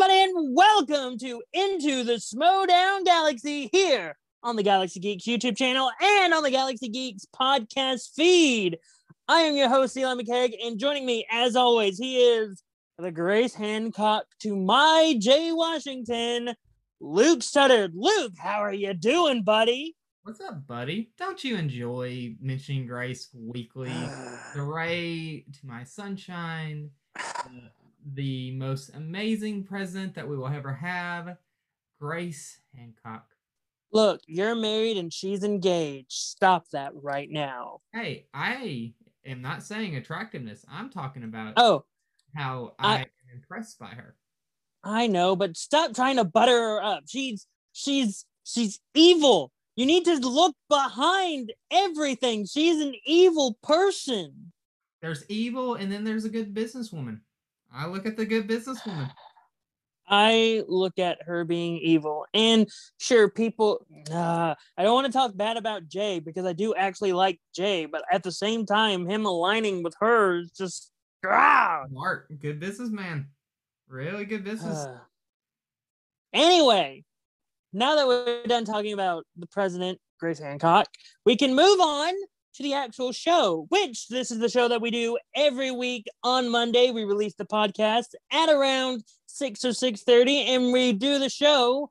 everybody, and welcome to Into the Schmoedown Galaxy here on the Galaxy Geeks YouTube channel and on the Galaxy Geeks podcast feed. I am your host, Eli McKeag, and joining me, as always, he is the Grace Hancock to my Jay Washington, Luke Sutter. Luke, how are you doing, buddy? What's up, buddy? Don't you enjoy mentioning Grace weekly? the ray to my sunshine, the, the most amazing present that we will ever have, Grace Hancock. Look, you're married and she's engaged. Stop that right now. Hey, I am not saying attractiveness. I'm talking about Oh, how I, I- am impressed by her. I know, but stop trying to butter her up. She's she's she's evil. You need to look behind everything. She's an evil person. There's evil, and then there's a good businesswoman. I look at the good businesswoman. I look at her being evil. And sure, people, uh, I don't want to talk bad about Jay because I do actually like Jay, but at the same time, him aligning with her is just, ah. Mark, good businessman. Really good business. Uh, anyway, now that we're done talking about the president, Grace Hancock, we can move on to the actual show, which this is the show that we do every week on Monday. We release the podcast at around 6 or 6:30 and we do the show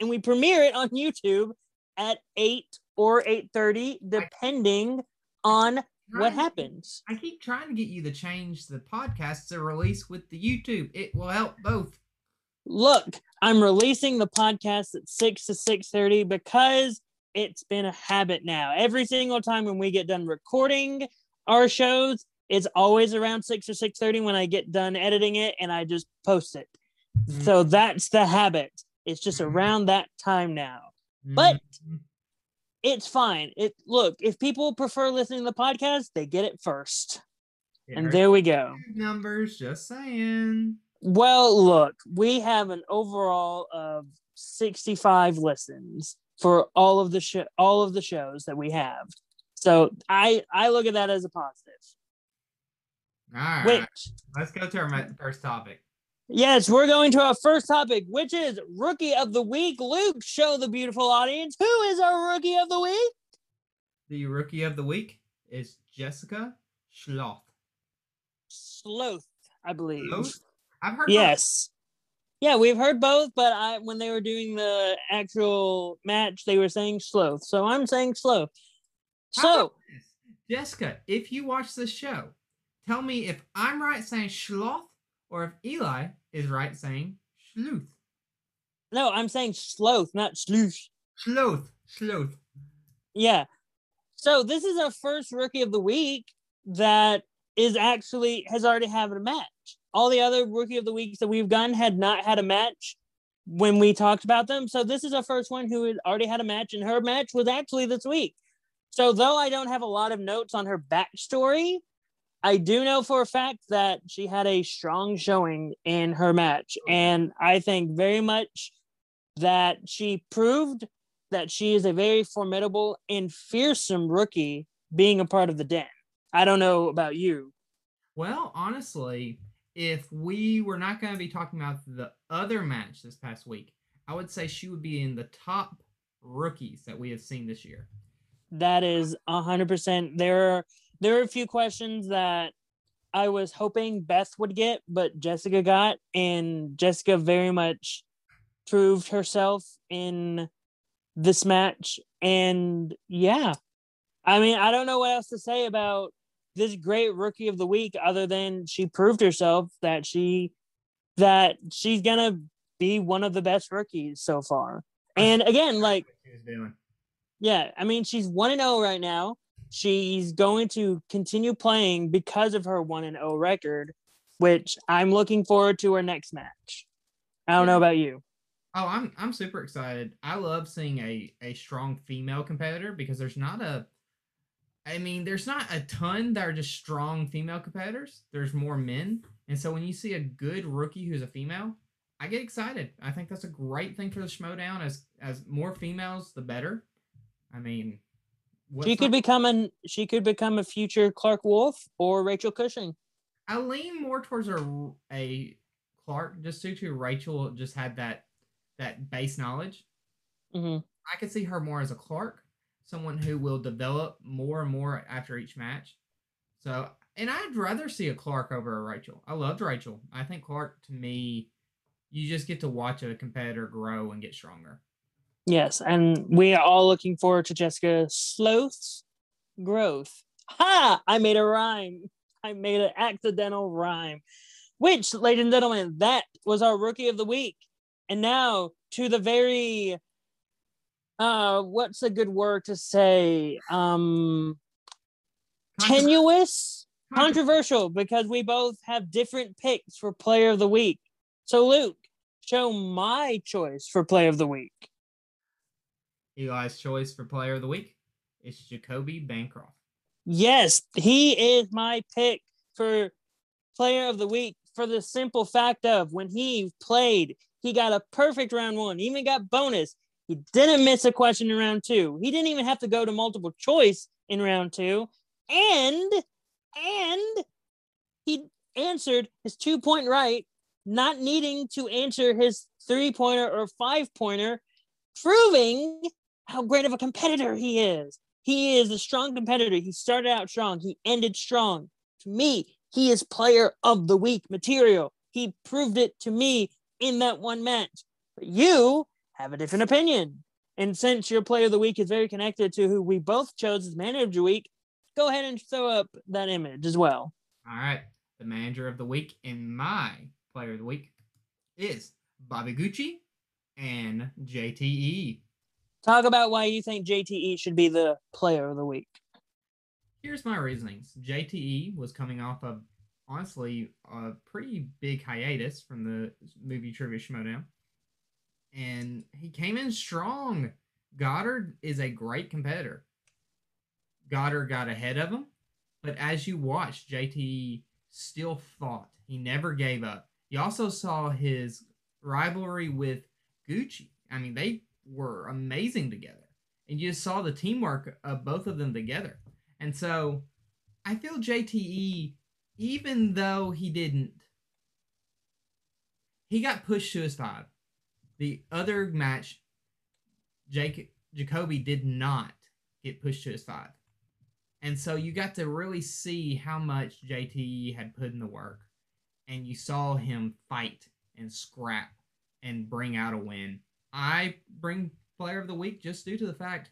and we premiere it on YouTube at 8 or 8:30 depending on what happens. I keep trying to get you to change the podcast to release with the YouTube. It will help both. look i'm releasing the podcast at 6 to 6.30 because it's been a habit now. Every single time when we get done recording our shows it's always around 6 or 6.30 when i get done editing it and i just post it. So that's the habit. It's just Mhm. around that time now. But- Mhm. it's fine. It look if people prefer listening to the podcast they get it first. It and there we go. numbers, just saying. Well, look, we have an overall of 65 listens for all of the sh- all of the shows that we have. So I I look at that as a positive. All right, Which let's go to our first topic. yes, we're going to our first topic, which is rookie of the week. Luke, show the beautiful audience who is our rookie of the week. The rookie of the week is Jessica Schloth. Sloth, I believe. Schloth? I've heard. Yes. Yeah, we've heard both, but I when they were doing the actual match, they were saying sloth. So I'm saying sloth. So? Jessica, if you watch this show, tell me if I'm right saying Schloth or if Eli is right saying Schluth. no, I'm saying sloth, not sloosh. Sloth, Sloth. Yeah. So this is our first rookie of the week that is actually has already had a match. All the other rookie of the weeks that we've done had not had a match when we talked about them. So this is our first one who had already had a match, and her match was actually this week. So though I don't have a lot of notes on her backstory, I do know for a fact that she had a strong showing in her match. And I think very much that she proved that she is a very formidable and fearsome rookie being a part of the den. I don't know about you. Well, honestly, if we were not going to be talking about the other match this past week, I would say she would be in the top rookies that we have seen this year. That is a hundred percent. There are there are a few questions that I was hoping Beth would get, but Jessica got, and Jessica very much proved herself in this match. And yeah, I mean, I don't know what else to say about this great rookie of the week other than she proved herself that she that she's gonna be one of the best rookies so far. And again, like What she was doing. yeah, I mean she's one and zero right now. She's going to continue playing because of her one and zero record, which I'm looking forward to her next match. I don't know about you. Oh, I'm I'm super excited. I love seeing a a strong female competitor because there's not a I mean, there's not a ton that are just strong female competitors. There's more men. And so when you see a good rookie who's a female, I get excited. I think that's a great thing for the Schmoedown. As as more females, the better. I mean, She could become an she could become a future Clark Wolf or Rachel Cushing. I lean more towards a, a Clark just due to Rachel just had that that base knowledge. hmm I could see her more as a Clark, someone who will develop more and more after each match. So, and I'd rather see a Clark over a Rachel. I loved Rachel. I think Clark to me, you just get to watch a competitor grow and get stronger. Yes, and we are all looking forward to Jessica Sloth's growth. Ha! I made a rhyme. I made an accidental rhyme. Which, ladies and gentlemen, that was our rookie of the week. And now to the very uh what's a good word to say? Um tenuous, controversial, because we both have different picks for player of the week. So Luke, show my choice for player of the week. Eli's choice for player of the week is Jacoby Bancroft. Yes, he is my pick for player of the week for the simple fact of when he played, he got a perfect round one, even got bonus. He didn't miss a question in round two. He didn't even have to go to multiple choice in round two. And and he answered his two point right, not needing to answer his three pointer or five pointer, proving how great of a competitor he is. He is a strong competitor. He started out strong. He ended strong. To me, he is player of the week material. He proved it to me in that one match. But you have a different opinion. And since your player of the week is very connected to who we both chose as manager of the week, go ahead and throw up that image as well. All right. The manager of the week in my player of the week is Bobby Gucci and. JTE. Talk about why you think JTE should be the player of the week. Here's my reasonings. JTE was coming off of honestly a pretty big hiatus from the movie Trivia Schmoedown. And he came in strong. Goddard is a great competitor. Goddard got ahead of him, but as you watched, JTE still fought. He never gave up. You also saw his rivalry with Gucci. I mean, they were amazing together. And you just saw the teamwork of both of them together. And so I feel JTE, even though he didn't, he got pushed to his five. The other match, Jake Jacoby did not get pushed to his five. And so you got to really see how much JTE had put in the work. And you saw him fight and scrap and bring out a win. I bring player of the week just due to the fact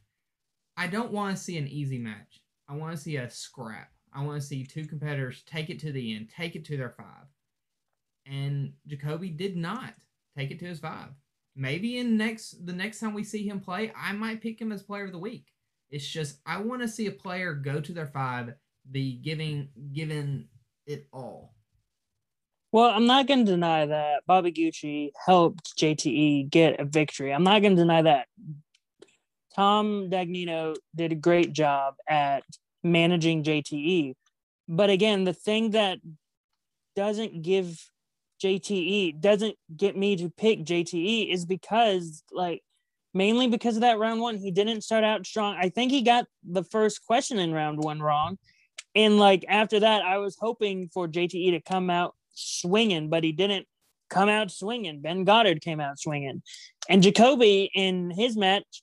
I don't want to see an easy match. I want to see a scrap. I want to see two competitors take it to the end, take it to their five. And Jacoby did not take it to his five. Maybe in next the next time we see him play, I might pick him as player of the week. It's just I want to see a player go to their five, be giving given it all. Well, I'm not going to deny that Bobby Gucci helped JTE get a victory. I'm not going to deny that. Tom Dagnino did a great job at managing JTE. But again, the thing that doesn't give JTE, doesn't get me to pick JTE is because, like, mainly because of that round one, he didn't start out strong. I think he got the first question in round one wrong. And, like, after that, I was hoping for JTE to come out swinging, but he didn't come out swinging. Ben Goddard came out swinging. And Jacoby in his match,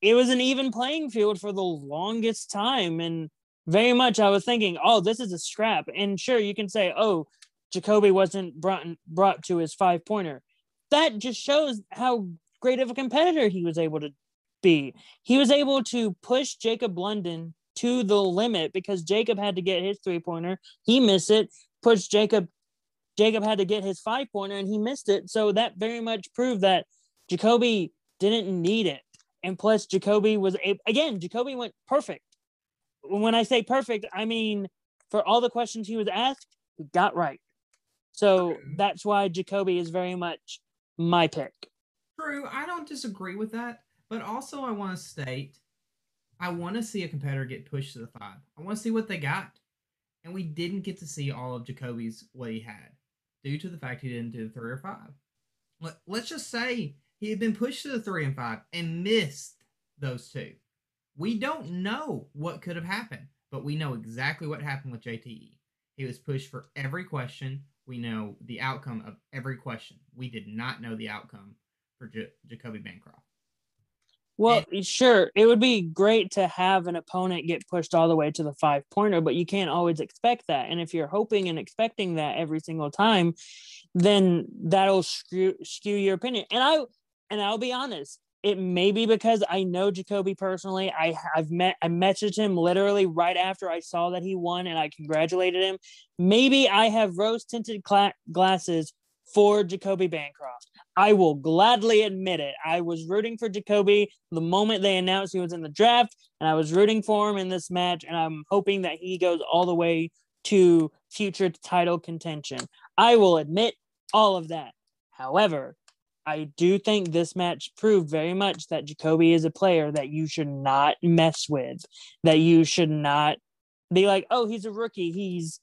it was an even playing field for the longest time. And very much I was thinking, oh, this is a scrap. And sure, you can say, oh, Jacoby wasn't brought brought to his five pointer. That just shows how great of a competitor he was able to be. He was able to push Jacob London to the limit because Jacob had to get his three pointer. He missed it. Pushed Jacob. Jacob had to get his five pointer and he missed it. So that very much proved that Jacoby didn't need it. And plus, Jacoby was a, again, Jacoby went perfect. When I say perfect, I mean for all the questions he was asked, he got right. So that's why Jacoby is very much my pick. True, I don't disagree with that, but also I want to state I want to see a competitor get pushed to the five. I want to see what they got. And we didn't get to see all of Jacoby's what he had due to the fact he didn't do the three or five. Let, let's just say he had been pushed to the three and five and missed those two. We don't know what could have happened, but we know exactly what happened with JTE. He was pushed for every question, we know the outcome of every question. We did not know the outcome for J- Jacoby Bancroft. Well, sure, it would be great to have an opponent get pushed all the way to the five pointer, but you can't always expect that. And if you're hoping and expecting that every single time, then that'll skew, skew your opinion. And I and I'll be honest, it may be because I know Jacoby personally. I have met I messaged him literally right after I saw that he won and I congratulated him. Maybe I have rose tinted cla- glasses for Jacoby Bancroft. I will gladly admit it. I was rooting for Jacoby the moment they announced he was in the draft, and I was rooting for him in this match, and I'm hoping that he goes all the way to future title contention. I will admit all of that. However, I do think this match proved very much that Jacoby is a player that you should not mess with, that you should not be like, oh, he's a rookie. He's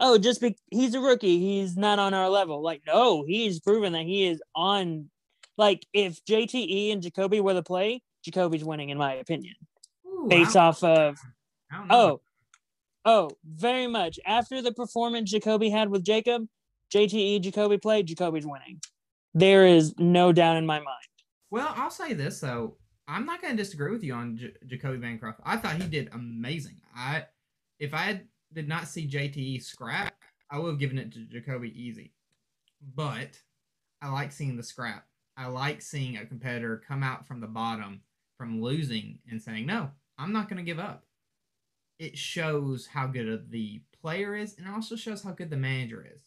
oh, just be he's a rookie, he's not on our level. Like, no, he's proven that he is on. Like, if JTE and Jacoby were the play, Jacoby's winning, in my opinion, Ooh, based off of. Oh, oh, very much. After the performance Jacoby had with Jacob, JTE Jacoby played, Jacoby's winning. There is no doubt in my mind. Well, I'll say this though. I'm not going to disagree with you on J- Jacoby Bancroft. I thought he did amazing. I, if I had did not see JTE scrap, I would have given it to Jacoby easy. But I like seeing the scrap. I like seeing a competitor come out from the bottom from losing and saying, no, I'm not going to give up. It shows how good the player is and also shows how good the manager is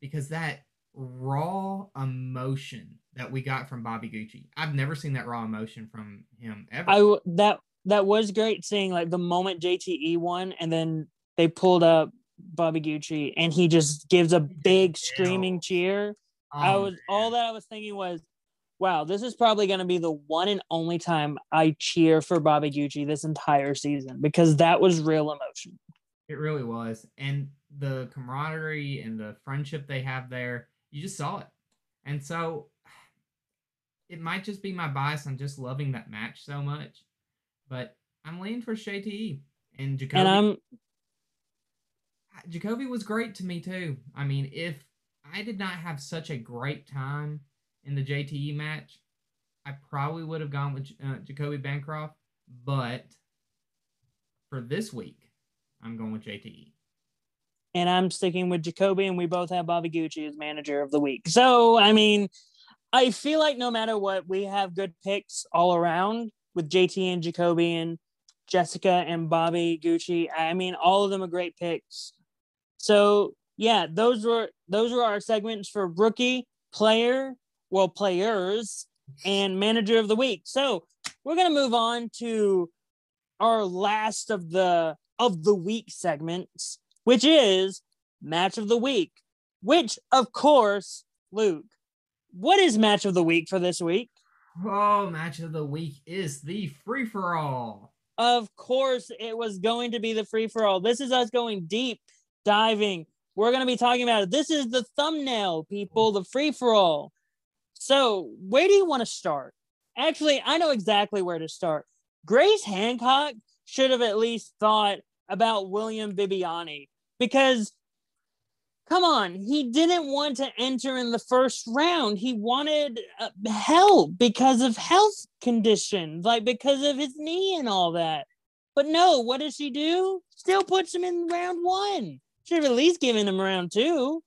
because that raw emotion that we got from Bobby Gucci, I've never seen that raw emotion from him ever. I that that was great seeing like the moment JTE won and then they pulled up Bobby Gucci and he just gives a big screaming cheer. Oh, I was man. all that I was thinking was, wow, this is probably going to be the one and only time I cheer for Bobby Gucci this entire season because that was real emotion. It really was. And the camaraderie and the friendship they have there, you just saw it. And so it might just be my bias on just loving that match so much, but I'm leaning for JTE and Jacoby. And I'm Jacoby was great to me too. I mean, if I did not have such a great time in the JTE match, I probably would have gone with uh, Jacoby Bancroft. But for this week, I'm going with JTE. And I'm sticking with Jacoby, and we both have Bobby Gucci as manager of the week. So, I mean, I feel like no matter what, we have good picks all around with JT and Jacoby and Jessica and Bobby Gucci. I mean, all of them are great picks. So yeah, those were those were our segments for rookie, player, well, players, and manager of the week. So we're gonna move on to our last of the of the week segments, which is match of the week. Which, of course, Luke, what is match of the week for this week? Oh, match of the week is the free for all. Of course, it was going to be the free for all. This is us going deep diving. We're going to be talking about it. This is the thumbnail, people, the free for all. So, where do you want to start? Actually, I know exactly where to start. Grace Hancock should have at least thought about William Bibbiani because come on, he didn't want to enter in the first round. He wanted uh, help because of health conditions, like because of his knee and all that. But no, what does she do? Still puts him in round one. Should have at least given him round two.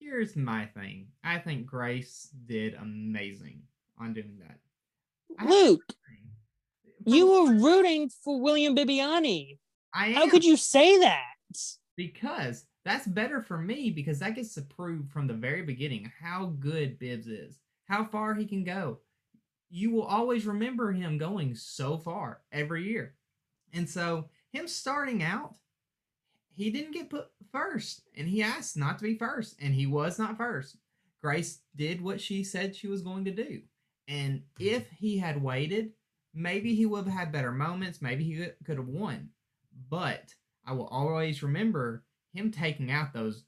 Here's my thing. I think Grace did amazing on doing that. Luke, you were rooting for William Bibbiani. I am. How could you say that? Because that's better for me because that gets to prove from the very beginning how good Bibbs is, how far he can go. You will always remember him going so far every year. And so, him starting out he didn't get put first and he asked not to be first and he was not first. Grace did what she said she was going to do. And if he had waited, maybe he would have had better moments. Maybe he could have won. But I will always remember him taking out those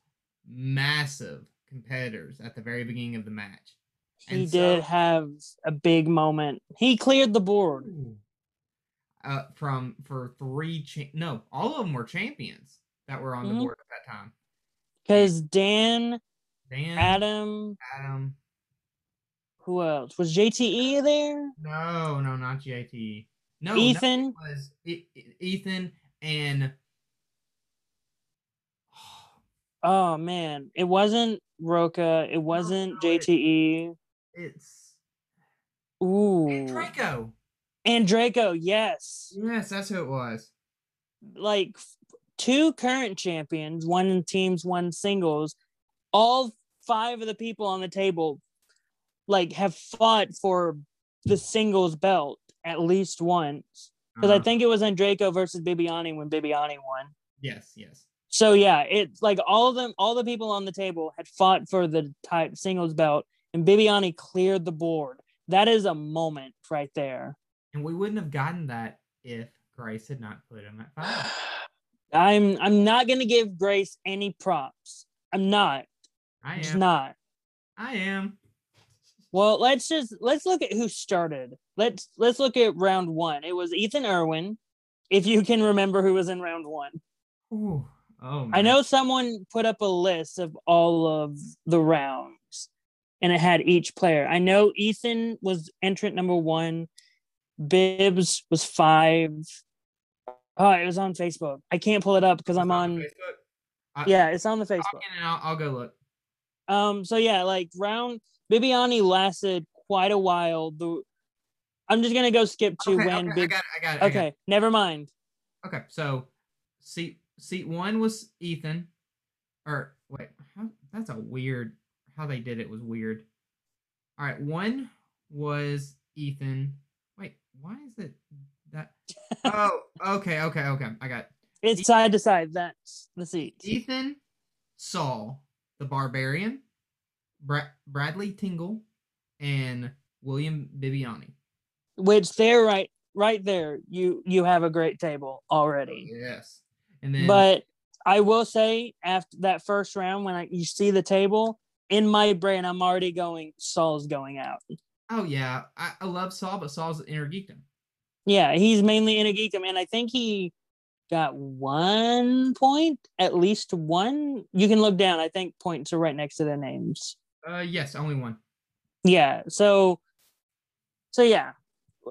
massive competitors at the very beginning of the match. He did have a big moment. He cleared the board. Uh, from for three cha- no, all of them were champions that were on mm-hmm. the board at that time. Because Dan, Dan, Adam, Adam. who else? Was JTE there? No, no, not JTE. No, no, Ethan? it was E- Ethan and Oh man, it wasn't Roca. It wasn't no, JTE. it's Ooh, and Draco. and Draco. Yes, Yes, that's who it was. like two current champions, one in teams, one singles. All five of the people on the table, like, have fought for the singles belt at least once. Because I Uh, think it was Draco versus Bibbiani when Bibbiani won. yes, yes. So yeah, it's like all of them, all the people on the table had fought for the type singles belt, and Bibbiani cleared the board. That is a moment right there. And we wouldn't have gotten that if Grace had not put him at five. I'm I'm not gonna give Grace any props. I'm not. I Just am. not. I am. Well, let's just let's look at who started. Let's let's look at round one. It was Ethan Irwin, if you can remember who was in round one. Ooh. Oh, I know someone put up a list of all of the rounds and it had each player. I know Ethan was entrant number one, Bibbs was five. Oh, it was on Facebook. I can't pull it up because I'm on. Facebook. I- Yeah, it's on the Facebook. I'll, I'll go look. Um, so yeah, like round Bibbiani lasted quite a while. The I'm just gonna go skip to Okay, when okay, I got it. I got it. I got it. okay, never mind. Okay, so seat seat one was Ethan, or wait, how, that's a weird. How they did it was weird. All right, one was Ethan. Wait, why is it that? Oh, okay, okay, okay. I got It. It's side to side. That's the seat. Ethan, Saul, the Barbarian, Bra- Bradley Tingle, and William Bibbiani. which they're right right there you you have a great table already Yes, and then but i will say after that first round when I, you see the table in my brain i'm already going saul's going out. Oh yeah, I, I love Saul, but Saul's inner geekdom. yeah he's mainly in a geekdom. And i think he got one point at least one. You can look down. I think points are right next to their names. Uh, yes, only one. yeah so so yeah.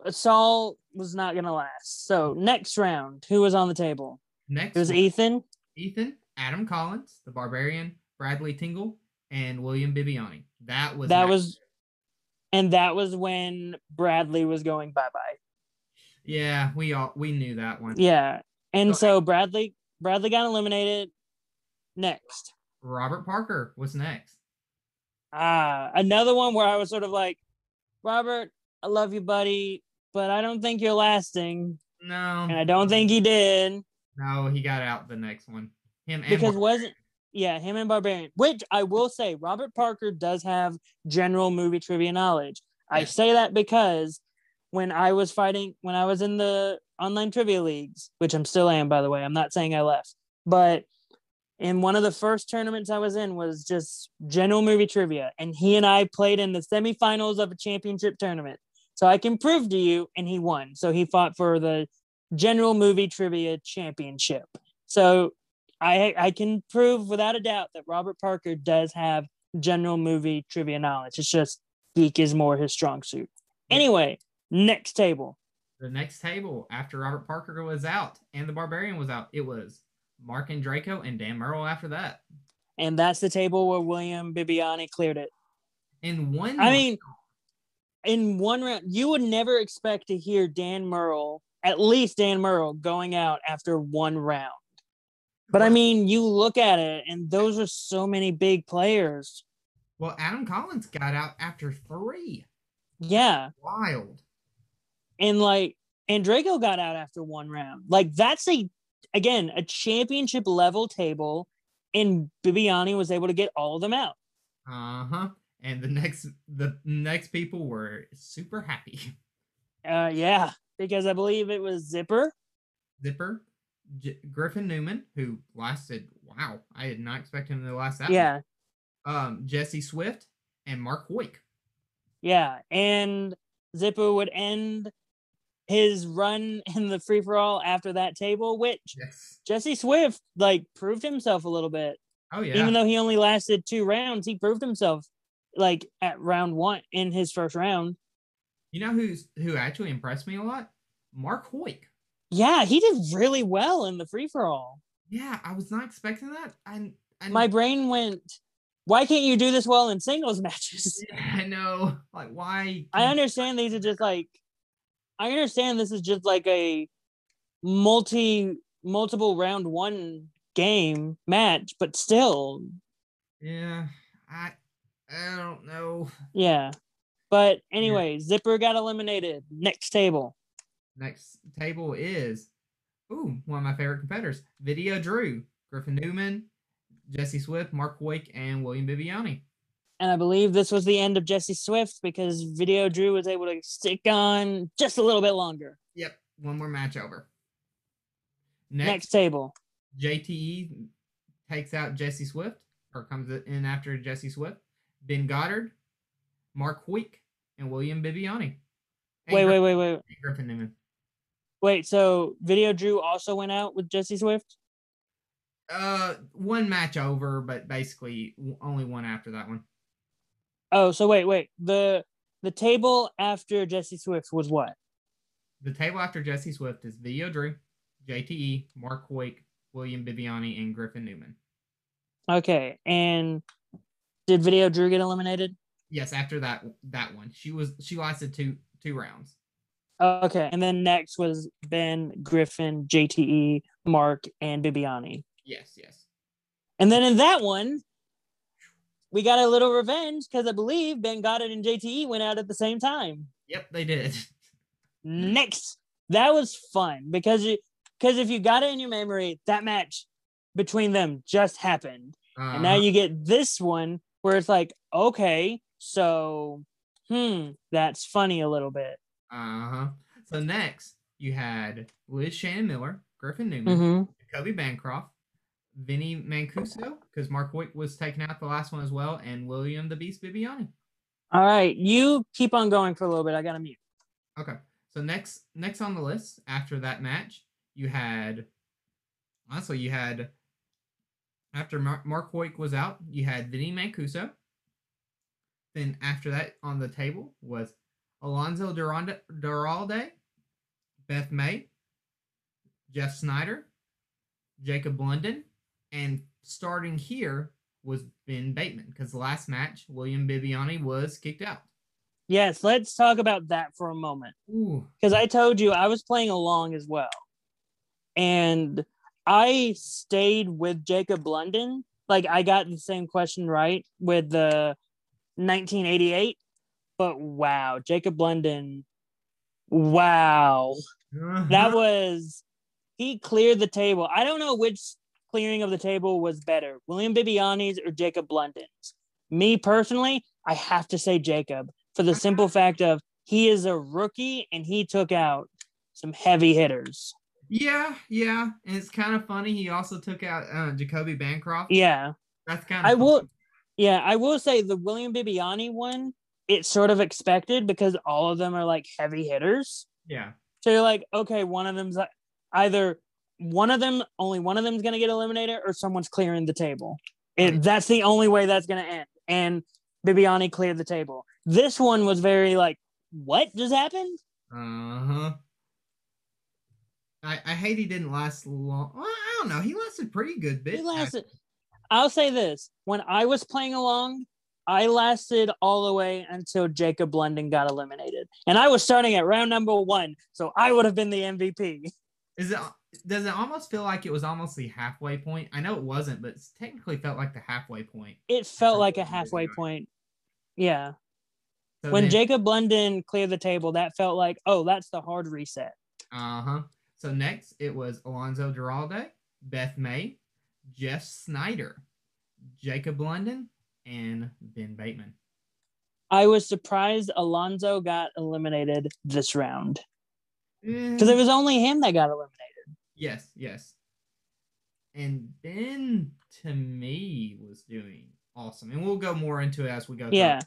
Saul was not gonna last. So next round who was on the table Next it was ethan Ethan, Adam Collins, the Barbarian, Bradley Tingle, and William Bibbiani. That was that next. was and that was when bradley was going bye-bye yeah. We all we knew that one. yeah and So- so bradley bradley got eliminated next Robert Parker was next. ah another one where i was sort of like robert i love you buddy but i don't think you're lasting No, and i don't think he did no, he got out the next one. Him and because Bar- wasn't yeah him and barbarian which i will say robert parker does have general movie trivia knowledge. I say that because when i was fighting when i was in the online trivia leagues which i'm still am by the way i'm not saying i left but in one of the first tournaments i was in was just general movie trivia and he and i played in the semifinals of a championship tournament. So i can prove to you and he won. So he fought for the general movie trivia championship so I I can prove without a doubt that Robert Parker does have general movie trivia knowledge. It's just geek is more his strong suit. Anyway, next table. the next table after Robert Parker was out and the Barbarian was out. It was Mark and Draco and Dan Murrell after that. And that's the table where William Bibbiani cleared it. In one, I mean, In one round, you would never expect to hear Dan Murrell, at least Dan Murrell, going out after one round. But I mean, you look at it, and those are so many big players. well, Adam Collins got out after three. Yeah. Wild. and like and Draco got out after one round. Like that's a again a championship level table, and Bibbiani was able to get all of them out. Uh huh. And the next, the next people were super happy. Uh, yeah, because I believe it was Zipper. Zipper, J- Griffin Newman, who lasted. Wow, I did not expect him to last that. Yeah, Um, Jesse Swift and Mark Hoyk. yeah, and Zipper would end his run in the free for all after that table, which Yes. Jesse Swift like proved himself a little bit. Oh yeah. Even though he only lasted two rounds, he proved himself like at round one in his first round. You know who's who actually impressed me a lot? Mark Hoyk. Yeah, he did really well in the free for all. Yeah, I was not expecting that. I, I My brain went, why can't you do this well in singles matches? Yeah, I know. Like why? I understand these are just like I understand this is just like a multi multiple round one game match, but still, Yeah, I I don't know. yeah. But anyway, Zipper got eliminated. Next table. Next table is ooh one of my favorite competitors, Video Drew, Griffin Newman, Jesse Swift, Mark Wake, and William Bibbiani. And I believe this was the end of Jesse Swift because Video Drew was able to stick on just a little bit longer. Yep, one more match over. Next, Next, table. JTE takes out Jesse Swift, or comes in after Jesse Swift. Ben Goddard, Mark Hoyk, and William Bibbiani. And Wait, wait, wait, wait. Griffin Newman. Wait, so Video Drew also went out with Jesse Swift? Uh, one match over, but basically only one after that one. Oh, so wait, wait. The the table after Jesse Swift was what? The table after Jesse Swift is Video Drew, JTE, Mark Hoyk, William Bibbiani, and Griffin Newman. Okay, and did Video Drew get eliminated? Yes, after that that one, she was she lasted two two rounds. Okay, and then next was Ben, Griffin, JTE, Mark, and Bibbiani. Yes, yes. And then in that one, we got a little revenge because I believe Ben Goddard and JTE went out at the same time. Yep, they did. Next, that was fun because you because if you got it in your memory, that match between them just happened. And now Uh-huh. you get this one where it's like, okay, so hmm, that's funny a little bit. Uh huh. So next, you had Liz Shannon Miller, Griffin Newman, hmm Kobe Bancroft, Vinny Mancuso, because Mark Hoyt was taken out the last one as well, and William the Beast Bibbiani. All right, you keep on going for a little bit. I gotta mute. Okay. So next next on the list after that match, you had honestly you had after Mar- Mark Hoyt was out, you had Vinny Mancuso. Then after that on the table was Alonzo Duranda, Duralde, Beth May, Jeff Snyder, Jacob London, and starting here was Ben Bateman because the last match William Bibbiani was kicked out. Yes, let's talk about that for a moment. Because I told you I was playing along as well. And I stayed with Jacob London. Like I got the same question right with the 1988. But wow, Jacob London, wow. That was he cleared the table. I don't know which clearing of the table was better, William Bibbiani's or Jacob London's. Me personally, I have to say Jacob for the simple fact of he is a rookie and he took out some heavy hitters. Yeah, yeah, and it's kind of funny. He also took out uh, Jacoby Bancroft. Yeah, that's kind of. I will. Yeah, I will say the William Bibbiani one. It's sort of expected because all of them are like heavy hitters. Yeah, So you're like, okay, one of them's like, either one of them, only one of them's gonna get eliminated, or someone's clearing the table. It, that's the only way that's gonna end. And Bibbiani cleared the table. This one was very like, what just happened? uh huh. I I hate he didn't last long. Well, I don't know. He lasted pretty good bit. He lasted. I'll say this: when I was playing along, I lasted all the way until Jacob London got eliminated, and I was starting at round number one, so I would have been the MVP. Is it? Does it almost feel like it was almost the halfway point? I know it wasn't, but it's technically felt like the halfway point. It felt like a halfway point. Yeah, So when then- Jacob London cleared the table, that felt like, oh, that's the hard reset. Uh huh. So next, it was Alonzo Duralde, Beth May, Jeff Snyder, Jacob London, and Ben Bateman. I was surprised Alonzo got eliminated this round mm. because it was only him that got eliminated. yes, yes. And Ben, to me, was doing awesome, and we'll go more into it as we go. through. Yeah.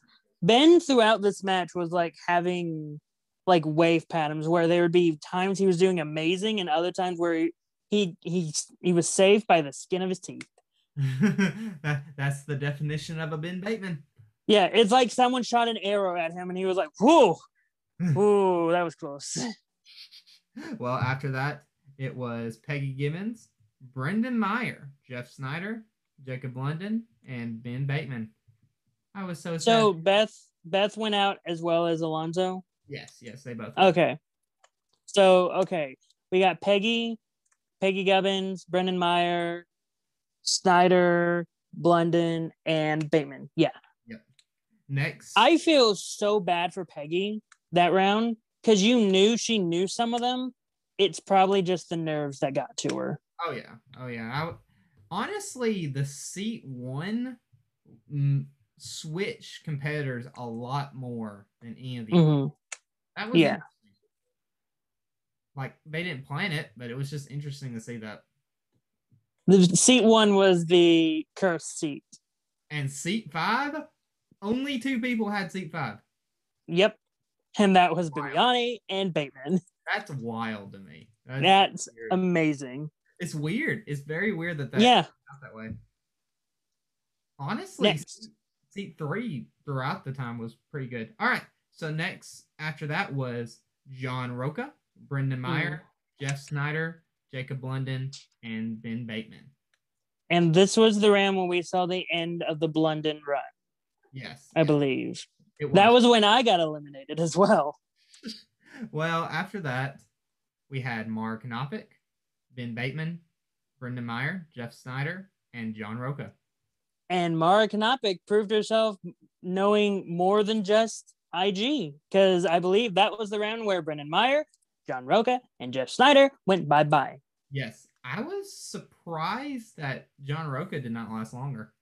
Ben throughout this match was like having like wave patterns where there would be times he was doing amazing and other times where he he he, he was saved by the skin of his teeth. that, that's the definition of a Ben Bateman. Yeah, it's like someone shot an arrow at him and he was like, whoa, whoa, that was close. well, after that, it was Peggy Gibbons, Brendan Meyer, Jeff Snyder, Jacob London, and Ben Bateman. I was so sad. So Beth Beth went out as well as Alonzo. Yes, yes, they both. went. Okay. So okay, we got Peggy, Peggy Gubbins, Brendan Meyer, Snyder, Blunden, and Bateman. Yeah. Yep. Next, I feel so bad for Peggy that round because you knew she knew some of them. It's probably just the nerves that got to her. Oh yeah, oh yeah. I honestly, the seat one mm, switch competitors a lot more than any of the. hmm That was Yeah. Like they didn't plan it, but it was just interesting to see that. The seat one was the cursed seat. And seat five, only two people had seat five. Yep. And that was Wow. Bibbiani and Bateman. That's wild to me. That's That's amazing. it's weird. It's very weird that that Yeah. out that way. Honestly, Next. seat, seat three throughout the time was pretty good. All right. So next after that was John Roca, Brendan Hmm. Meyer, Jeff Snyder, Jacob London, and Ben Bateman. And this was the round when we saw the end of the Blunden run, Yes. I believe. it That was when I got eliminated as well. Well, after that, we had Mark Knoppick, Ben Bateman, Brendan Meyer, Jeff Snyder, and John Roca. And Mara Knopik proved herself knowing more than just IG, because I believe that was the round where Brendan Meyer, John Roca, and Jeff Snyder went bye bye. Yes, I was surprised that John Roca did not last longer.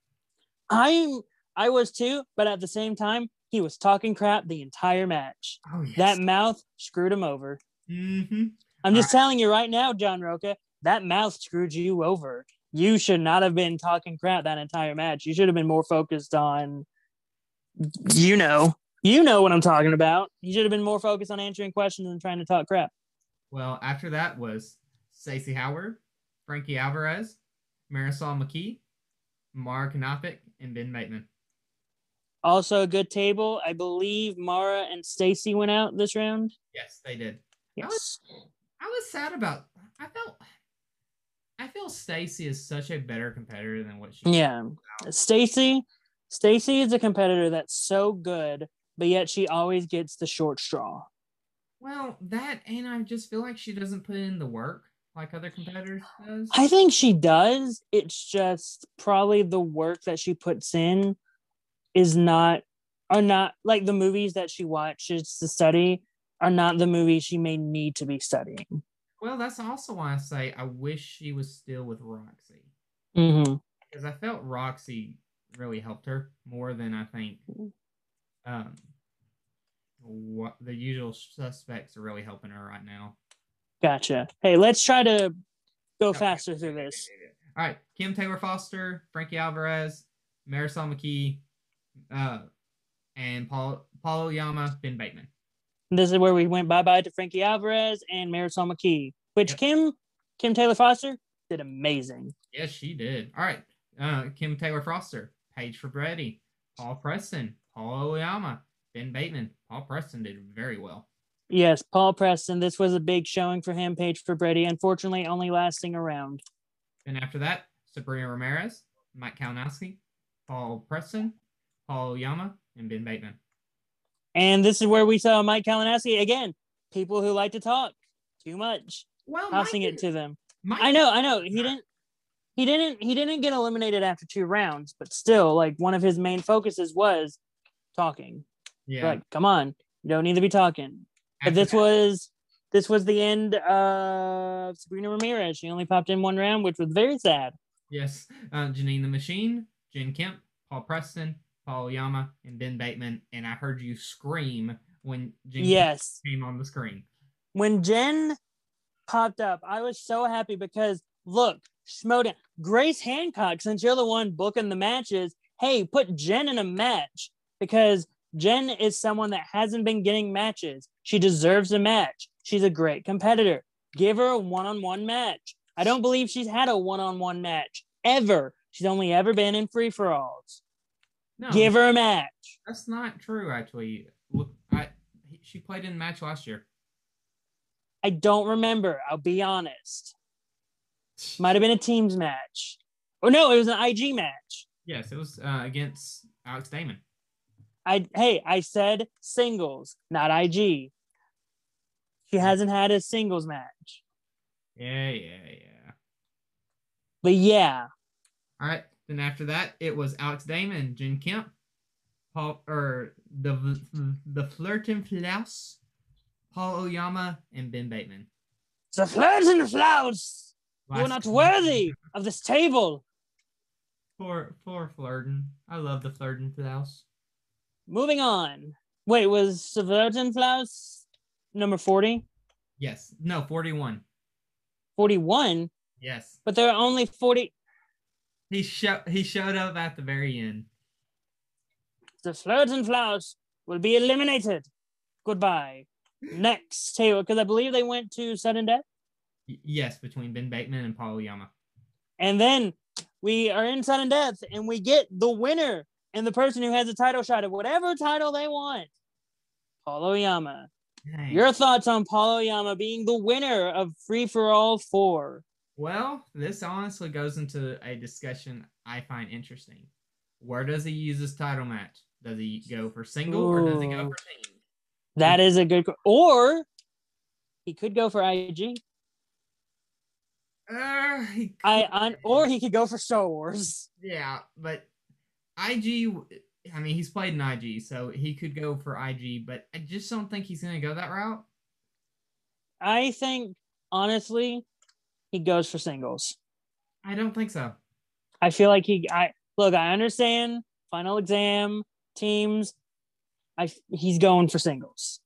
I I was too, but at the same time, he was talking crap the entire match. Oh yes. That mouth screwed him over. mm-hmm. I'm just telling you right now, John Roca, that mouth screwed you over. You should not have been talking crap that entire match. You should have been more focused on, you know, you know what I'm talking about. You should have been more focused on answering questions than trying to talk crap. Well, after that was Stacey Howard, Frankie Alvarez, Marisol McKee, Mark Knoppick, and Ben Bateman. Also, a good table. I believe Mara and Stacy went out this round. Yes, they did. Yes. I was sad about. I felt. I feel Stacy is such a better competitor than what she. Yeah. Stacy, Stacy is a competitor that's so good, but yet she always gets the short straw. Well, that and I just feel like she doesn't put in the work like other competitors does. I think she does. It's just probably the work that she puts in is not are not like the movies that she watches to study are not the movies she may need to be studying. well, that's also why I say I wish she was still with Roxy hmm because I felt Roxy really helped her more than I think. Um, what the usual suspects are really helping her right now. Gotcha. Hey, let's try to go Okay. faster through this. All right, Kim Taylor Foster, Frankie Alvarez, Marisol McKee, uh, and Paul Paul Oyama, Ben Bateman. This is where we went bye bye to Frankie Alvarez and Marisol McKee, which Yep. Kim Kim Taylor Foster did amazing. Yes, she did. All right, uh, Kim Taylor Foster, Paige Fabretti, Paul Preston, Paul Oyama, Ben Bateman. Paul Preston did very well. Yes, Paul Preston. This was a big showing for him. Paige Fabretti, unfortunately, only lasting around. And after that, Sabrina Ramirez, Mike Kalinowski, Paul Preston, Paul Yama, and Ben Bateman. And this is where we saw Mike Kalinowski again. People who like to talk too much, Well, tossing Mike it to them. Mike- I know, I know. He didn't. He didn't. He didn't get eliminated after two rounds, but still, like one of his main focuses was talking. Yeah. Like, come on, you don't need to be talking. But this that- was this was the end of Sabrina Ramirez. She only popped in one round, which was very sad. Yes, uh, Janine the Machine, Jen Kemp, Paul Preston, Paul Yama, and Ben Bateman. And I heard you scream when Jen Kemp Yes, came on the screen. when Jen popped up, I was so happy because look, Schmoedown, Grace Hancock, since you're the one booking the matches, hey, put Jen in a match because Jen is someone that hasn't been getting matches. She deserves a match. She's a great competitor. Give her a one on one match. I don't believe she's had a one on one match ever She's only ever been in free for alls. No, Give her a match. that's not true. Actually, look, I she played in the match last year. I don't remember. I'll be honest. Might have been a teams match. Or no, it was an IG match. Yes, it was uh, against Alex Damon. I hey, I said singles, not IG. She hasn't had a singles match. Yeah, yeah, yeah. But yeah, All right. Then after that, it was Alex Damon, Jen Kemp, Paul, or the the Flirtin Flaus, Paul Oyama, and Ben Bateman. the flirts and the. You are not worthy of this table. For for Flirtin, I love the Flirtin Flaus. Moving on. Wait, was the flirts and flowers number 40? Yes. No, forty-one. 41, Yes. but there are only 40. He show he showed up at the very end. The flowers will be eliminated. Goodbye. Next table, because I believe they went to sudden death. Y- yes, between Ben Bateman and Paul Oyama. And then we are in sudden death and we get the winner and the person who has a title shot at whatever title they want. Paul Oyama. Dang. Your thoughts on Paul Oyama being the winner of Free for All 4? Well, this honestly goes into a discussion I find interesting. Where does he use his title match? Does he go for single or does he go for team? That is a good or he could go for IG. Uh, I on or he could go for Star Wars. yeah, but IG. I mean, he's played in IG, so he could go for IG, but I just don't think he's gonna go that route. I think honestly, he goes for singles. I don't think so. I feel like he I look, I understand final exam teams. I, he's going for singles.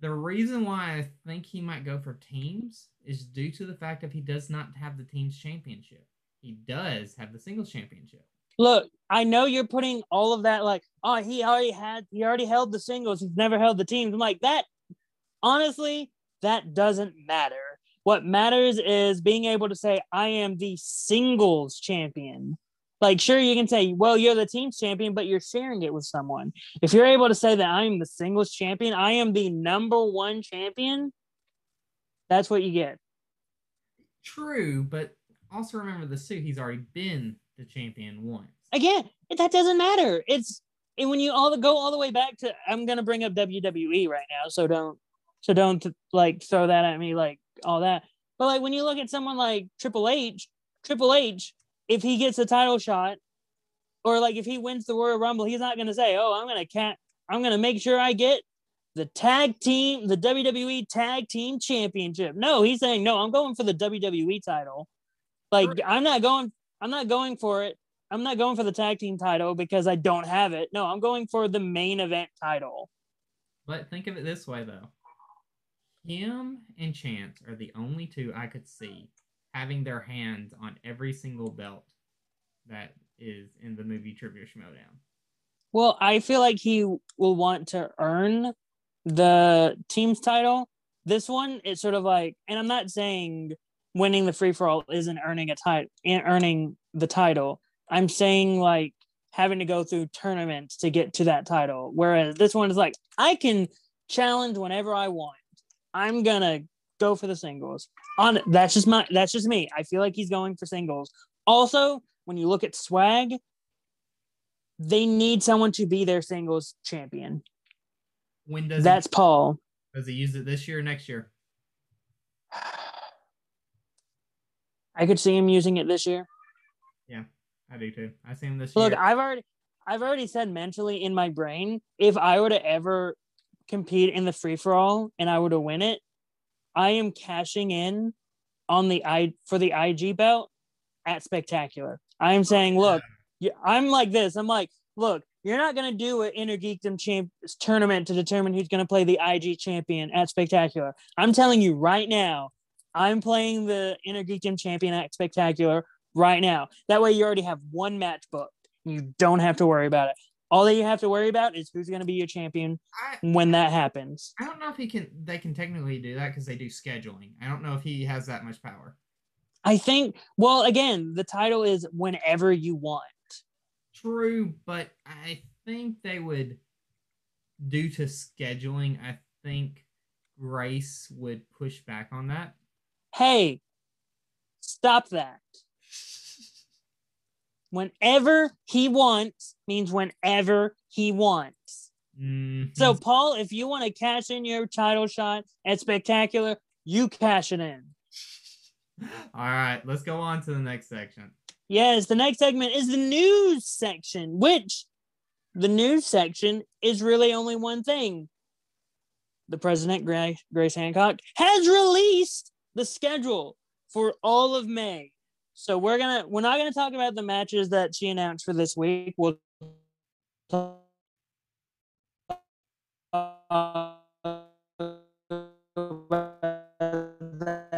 The reason why I think he might go for teams is due to the fact that he does not have the teams championship. He does have the singles championship. Look, I know you're putting all of that like, oh, he already had he already held the singles, he's never held the teams. I'm like that honestly, that doesn't matter. What matters is being able to say, I am the singles champion. Like, sure, you can say, well, you're the team's champion, but you're sharing it with someone. If you're able to say that I am the singles champion, I am the number one champion, that's what you get. True, but also remember the suit. He's already been the champion once. Again, that doesn't matter. It's and when you all the, go all the way back to I'm gonna bring up WWE right now, so don't so don't like throw that at me like all that. But like when you look at someone like Triple H, Triple H, if he gets a title shot, or like if he wins the Royal Rumble, he's not gonna say, "Oh, I'm gonna cat, I'm gonna make sure I get the tag team, the WWE Tag Team Championship." No, he's saying, "No, I'm going for the WWE title." Like I'm not going, I'm not going for it. I'm not going for the tag team title because I don't have it. No, I'm going for the main event title. But think of it this way, though. Him and Chance are the only two I could see having their hands on every single belt that is in the movie Trivia Showdown. Well, I feel like he will want to earn the team's title. This one, it's sort of like, and I'm not saying winning the free for all isn't earning a title, earning the title. I'm saying like having to go through tournaments to get to that title. Whereas this one is like, I can challenge whenever I want. I'm gonna go for the singles. On that's just my that's just me. I feel like he's going for singles. Also, when you look at swag, they need someone to be their singles champion. When does That's he, Paul. does he use it this year or next year? I could see him using it this year. Yeah, I do too. I see him this Look, year. Look, I've already I've already said mentally in my brain, if I were to ever compete in the free for all and I were to win it, I am cashing in on the I for the IG belt at spectacular. I am oh, saying, look, I'm like this. I'm like, look, you're not gonna do an inner geekdom champ tournament to determine who's gonna play the IG champion at spectacular. I'm telling you right now, I'm playing the inner champion Act spectacular right now. That way you already have one match booked. You don't have to worry about it. All that you have to worry about is who's gonna be your champion I, when that happens. I don't know if he can. They can technically do that because they do scheduling. I don't know if he has that much power. I think. Well, again, the title is whenever you want. True, but I think they would, due to scheduling, I think Grace would push back on that. Hey, stop that. Whenever he wants means whenever he wants. Mhm. So, Paul, if you want to cash in your title shot at Spectacular, you cash it in. all right, let's go on to the next section. Yes, the next segment is the news section, which the news section is really only one thing. The president, Grace Hancock, has released the schedule for all of May. So we're gonna we're not gonna talk about the matches that she announced for this week. We'll talk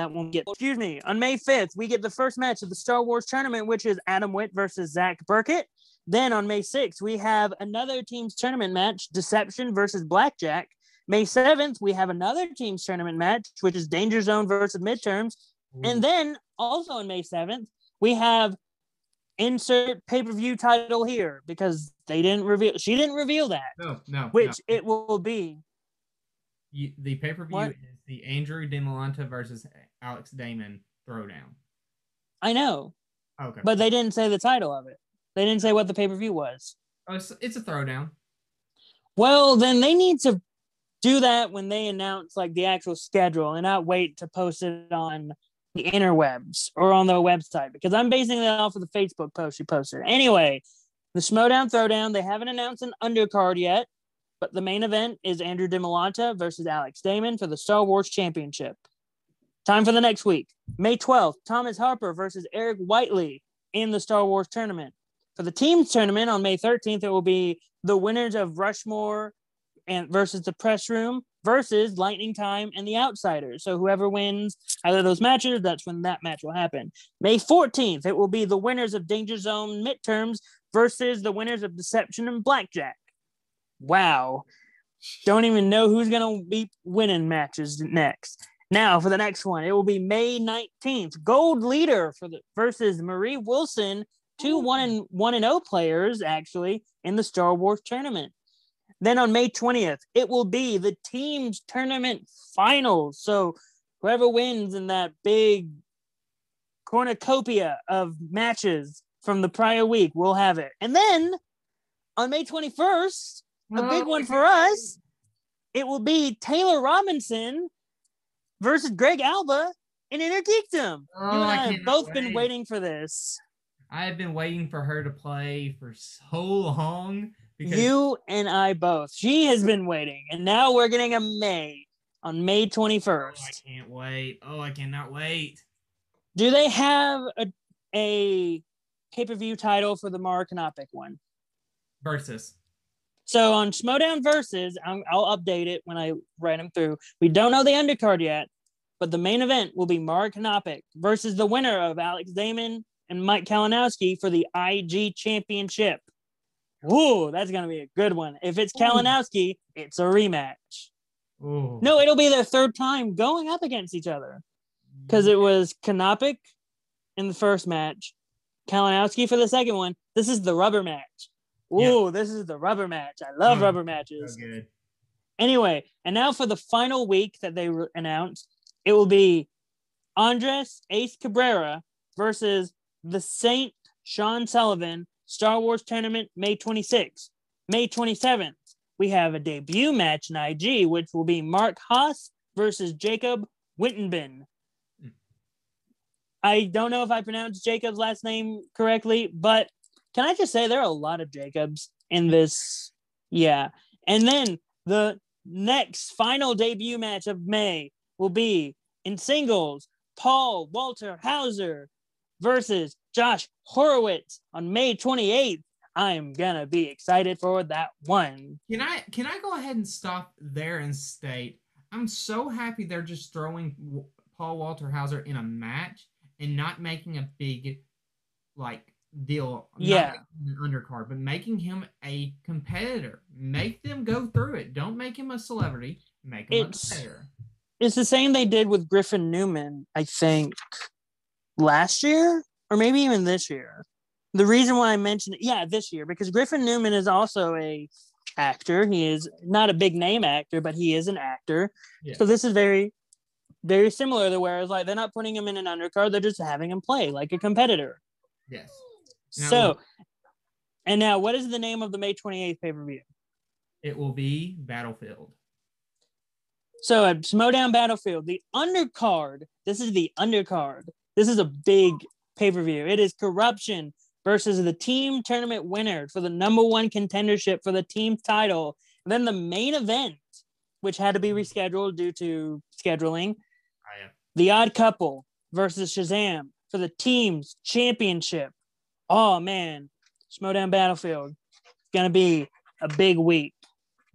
that won't get. Excuse me. On May 5th, we get the first match of the Star Wars tournament, which is Adam Witt versus Zach Burkett. Then on May 6th, we have another team's tournament match, Deception versus Blackjack. May 7th, we have another team's tournament match, which is Danger Zone versus Midterms. And mm. then also on May 7th, we have insert pay-per-view title here because they didn't reveal she didn't reveal that, no, no, which no. it will be. You, the pay per view What? is the Andrew DeMolanta versus Alex Damon throwdown. I know, Okay, but they didn't say the title of it. They didn't say what the pay-per-view was. oh, it's, it's a throwdown. Well, then they need to do that when they announce like the actual schedule and not wait to post it on the interwebs or on their website because I'm basing that off of the Facebook post you posted. Anyway, the Schmoedown Throwdown, they haven't announced an undercard yet, but the main event is Andrew DeMolanta versus Alex Damon for the Star Wars Championship. Time for the next week. May 12th, Thomas Harper versus Eric Whiteley in the Star Wars tournament. For the teams tournament on May 13th, it will be the winners of Rushmore and versus the press room versus Lightning Time and the Outsiders. So whoever wins either of those matches, that's when that match will happen. May 14th, it will be the winners of Danger Zone midterms versus the winners of Deception and Blackjack. Wow. Don't even know who's to be winning matches next. Now for the next one, it will be May 19th. Gold leader for the versus Marie Wilson, two one and one and oh players actually in the Star Wars tournament. Then on May 20th, it will be the team's tournament finals. So whoever wins in that big cornucopia of matches from the prior week will have it. And then on May 21st, a big one for us, it will be Taylor Robinson versus Greg Alba in Inner Geekdom. Oh, you and I I have both been waiting for this. I have been waiting for her to play for so long because You and I both. She has been waiting, and now we're getting a May on May oh, I can't wait. Oh, I cannot wait. Do they have a, a pay per view title for the Mara Canopic one? Versus. So on Schmoedown Versus, I'm, I'll update it when I write them through. We don't know the undercard yet, but the main event will be Mara Canopic versus the winner of Alex Damon and Mike Kalinowski for the IG Championship. Ooh, that's gonna be a good one. If it's Ooh. Kalinowski, it's a rematch. Oh No, it'll be their third time going up against each other because it was Kanopik in the first match, Kalinowski for the second one. This is the rubber match. Yeah. Ooh, this is the rubber match. I love Mm, rubber so matches. good. Anyway, and now for the final week that they re- announced, it will be Andres Ace Cabrera versus the Saint Sean Sullivan Star Wars Tournament May 26th. May 27th, we have a debut match in IG, which will be Mark Haas versus Jacob Wittenben. Hmm. I don't know if I pronounced Jacob's last name correctly, but can I just say there are a lot of Jacobs in this? Yeah. And then the next final debut match of May will be in singles Paul Walter Hauser versus Josh Horowitz on May 28th. I'm gonna be excited for that one. Can I can I go ahead and stop there and state I'm so happy they're just throwing Paul Walter Hauser in a match and not making a big like deal. Yeah. an undercard, but making him a competitor. Make them go through it. Don't make him a celebrity. Make him It's- a competitor. It's the same they did with Griffin Newman, I think. Last year or maybe even this year. The reason why I mentioned it, yeah, this year because Griffin Newman is also a actor. He is not a big name actor, but he is an actor. Yeah. So this is very, very similar to whereas like they're not putting him in an undercard, they're just having him play like a competitor. Yes. Now, so, and now what is the name of the May 28th pay per view? it will be Battlefield. So at Schmoedown Battlefield, the undercard, this is the undercard. This is a big pay per view. It is corruption versus the team tournament winner for the number one contendership for the team title. And then the main event, which had to be rescheduled due to scheduling, I am. the odd couple versus Shazam for the team's championship. Oh man, Schmoedown Battlefield. It's gonna be a big week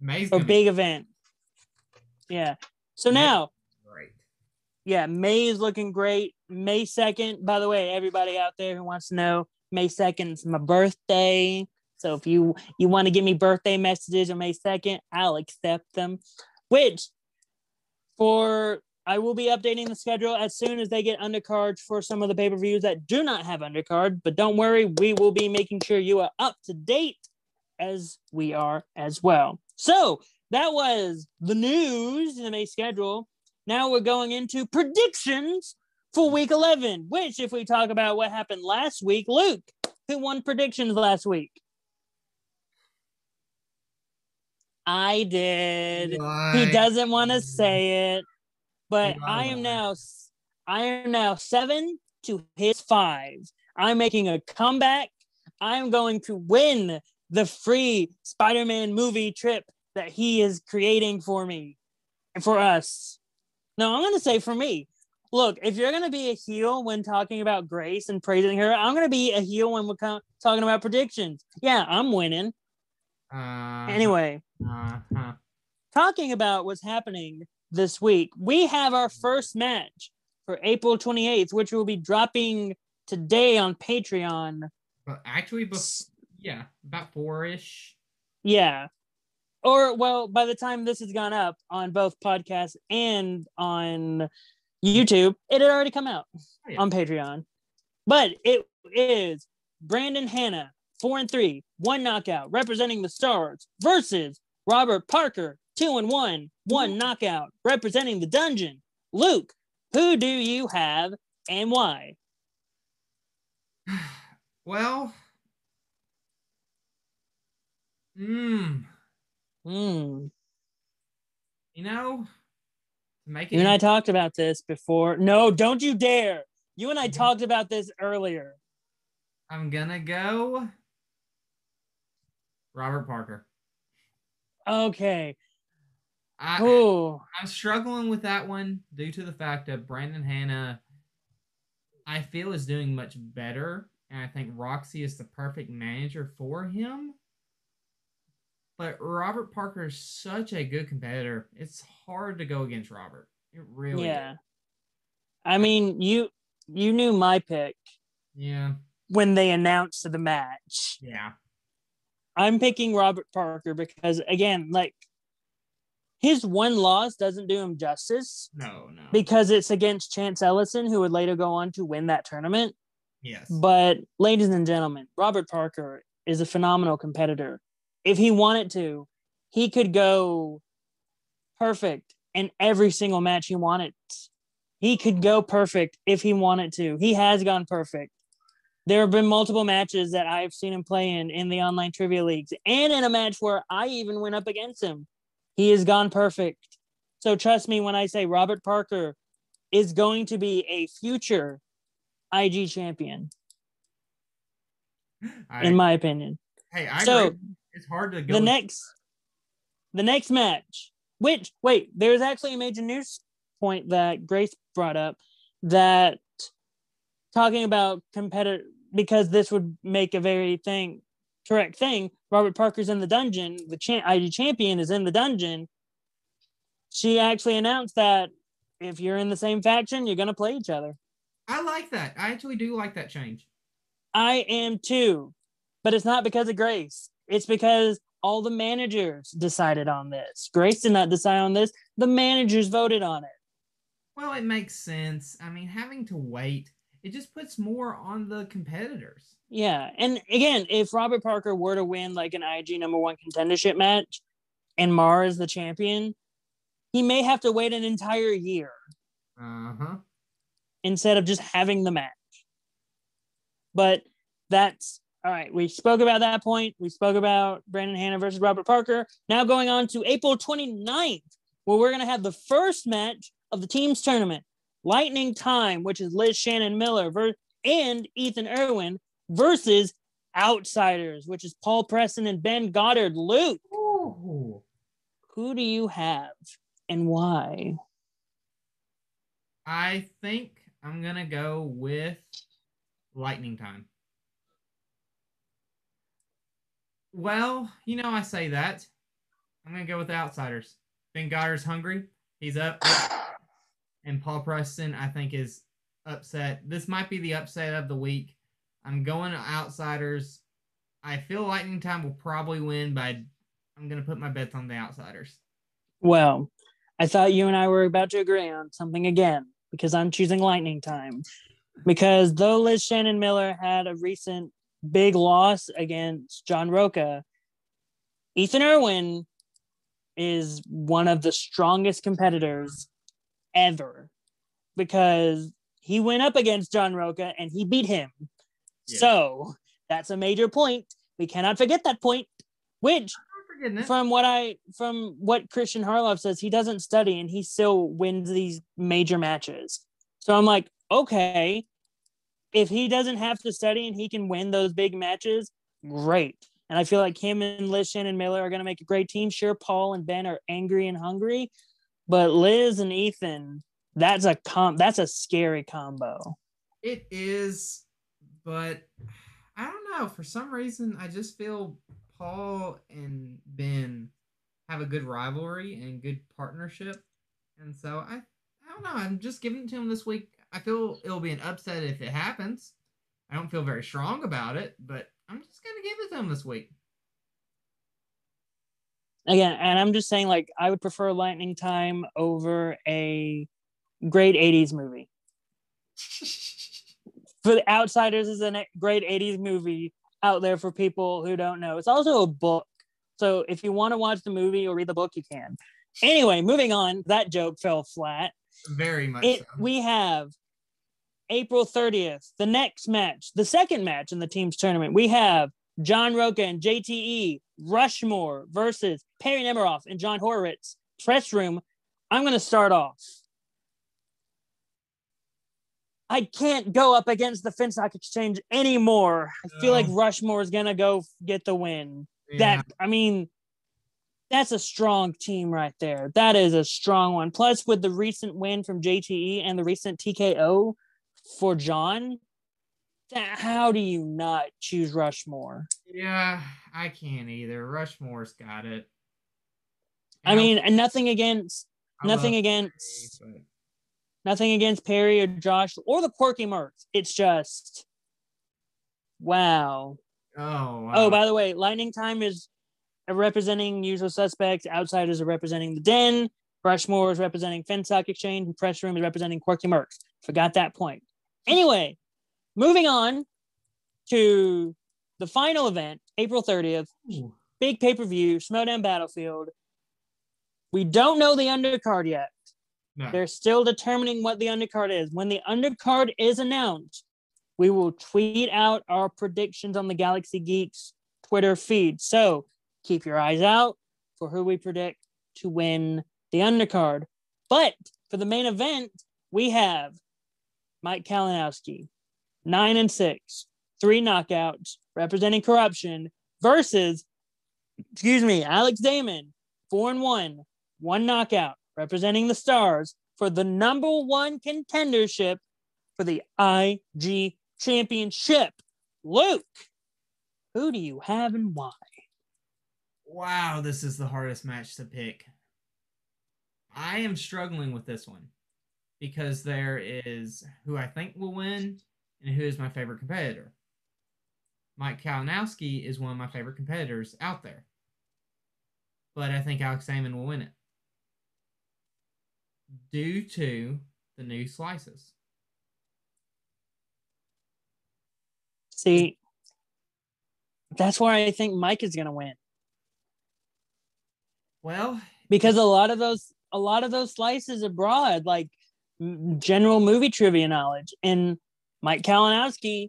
May's or big event. Yeah. So now. Yeah, May is looking great. May 2nd, by the way, everybody out there who wants to know, May 2nd is my birthday. So if you you want to give me birthday messages on May 2nd, I'll accept them. Which for I will be updating the schedule as soon as they get undercards for some of the pay-per-views that do not have undercard, but don't worry, we will be making sure you are up to date as we are as well. So that was the news in the May schedule. Now we're going into predictions for week 11, which, if we talk about what happened last week, Luke, who won predictions last week? I did. He doesn't want to say it, but Why, I am now I am now 7 to his 5. I'm making a comeback. I'm going to win the free Spider-Man movie trip that he is creating for me and for us. No, I'm going to say for me. Look, if you're going to be a heel when talking about Grace and praising her, I'm going to be a heel when we're co- talking about predictions. Yeah, I'm winning. Uh, Anyway, Uh-huh. talking about what's happening this week, we have our first match for April 28th, which will be dropping today on Patreon. But actually, bef- yeah, about four ish. Yeah. Or, well, by the time this has gone up on both podcasts and on YouTube, it had already come out yeah. on Patreon. But it is Brandon Hanna, four and three, one knockout, representing the Stars, versus Robert Parker, two and one, one knockout, representing the Dungeon. Luke, who do you have and why? well, mm, Hmm. you know, to make it You and I talked about this before. No, don't you dare. You and I Mhm. talked about this earlier. I'm gonna go Robert Parker. Okay. I, Oh, I'm struggling with that one due to the fact that Brandon Hanna, I feel, is doing much better. And I think Roxy is the perfect manager for him. But Robert Parker is such a good competitor. It's hard to go against Robert. It really yeah. is. I mean, you you knew my pick Yeah. when they announced the match. Yeah. I'm picking Robert Parker because again, like his one loss doesn't do him justice No, no. because it's against Chance Ellison, who would later go on to win that tournament. yes. But ladies and gentlemen, Robert Parker is a phenomenal competitor. If he wanted to, he could go perfect in every single match he wanted. He could go perfect if he wanted to. He has gone perfect. There have been multiple matches that I've seen him play in in the online trivia leagues and in a match where I even went up against him. He has gone perfect. So trust me when I say Robert Parker is going to be a future IG champion, I, in my opinion. hey, I so agree. It's hard to go. the next the next match, which wait, there's actually a major news point that Grace brought up that talking about competitor because this would make a very thing correct thing. Robert Parker's in the dungeon, the cha- IG champion is in the dungeon. She actually announced that if you're in the same faction, you're gonna play each other. I like that. I actually do like that change. I am too, but it's not because of Grace. It's because all the managers decided on this. Grace did not decide on this. The managers voted on it. Well, it makes sense. I mean, having to wait, it just puts more on the competitors. Yeah. And again, if Robert Parker were to win like an IG number one contendership match and Mar is the champion, he may have to wait an entire year. Uh-huh. Instead of just having the match. But that's all right. We spoke about that point. We spoke about Brandon Hanna versus Robert Parker. Now going on to April 29th, where we're going to have the first match of the team's tournament Lightning Time, which is Liz Shannon Miller ver- and Ethan Irwin versus Outsiders, which is Paul Preston and Ben Goddard. Luke, Ooh. who do you have and why? I think I'm gonna go with Lightning Time. Well, you know, I say that. I'm gonna go with the outsiders. Ben Goddard's hungry. He's up. And Paul Preston, I think, is upset. This might be the upset of the week. I'm going to outsiders. I feel Lightning Time will probably win, but I'm gonna put my bets on the outsiders. Well, I thought you and I were about to agree on something again because I'm choosing Lightning Time. Because though Liz Shannon Miller had a recent big loss against John Rocha, Ethan Irwin is one of the strongest competitors ever because he went up against John Rocha and he beat him. Yeah. So that's a major point. We cannot forget that point, which I'm forgetting it. from what I from what Christian Harloff says, he doesn't study and he still wins these major matches. So I'm like, okay, if he doesn't have to study and he can win those big matches, great. And I feel like him and Liz and Miller are going to make a great team. Sure, Paul and Ben are angry and hungry, but Liz and Ethan, that's a com that's a scary combo. It is, but I don't know. For some reason, I just feel Paul and Ben have a good rivalry and good partnership, and so I, I don't know. I'm just giving it to him this week. I feel it'll be an upset if it happens. I don't feel very strong about it, but I'm just gonna give it to him this week. Again, and I'm just saying, like, I would prefer Lightning Time over a great 80s movie. For the Outsiders is a great 80s movie out there for people who don't know. It's also a book. So if you want to watch the movie or read the book, you can. Anyway, moving on, that joke fell flat. Very much. It, so. we have April 30th, the next match, the second match in the team's tournament. We have John Rocha and JTE Rushmore versus Perri Nemiroff and John Horowitz. Press room. I'm going to start off. I can't go up against the Finstock Exchange anymore. I feel like Rushmore is going to go get the win. Yeah. That, I mean, that's a strong team right there. That is a strong one. Plus, with the recent win from JTE and the recent TKO for John, that, how do you not choose Rushmore? Yeah, I can't either. Rushmore's got it. I mean, and nothing against nothing against Perry, nothing against Perry or Josh or the quirky Mercs. It's just wow. Oh, wow. Oh, by the way, Lightning Time is representing usual suspects. Outsiders are representing the Den. Rushmore is representing Finstock Exchange. And Press Room is representing Quirky Mercs. Forgot that point. Anyway, moving on to the final event, April 30th. Ooh. Big pay per view, Schmoedown Battlefield. We don't know the undercard yet. No. They're still determining what the undercard is. When the undercard is announced, we will tweet out our predictions on the Galaxy Geeks Twitter feed. So keep your eyes out for who we predict to win the undercard. But for the main event, we have Mike Kalinowski, nine and six, three knockouts, representing corruption, versus, excuse me, Alex Damon, four and one, one knockout, representing the Stars for the number one contendership for the IG Championship. Luke, who do you have and why? Wow, this is the hardest match to pick. I am struggling with this one because there is who I think will win and who is my favorite competitor. Mike Kalinowski is one of my favorite competitors out there. But I think Alex Damon will win it. Due to the new slices. See, that's where I think Mike is gonna win Well, because a lot of those a lot of those slices abroad, like general movie trivia knowledge, and Mike Kalinowski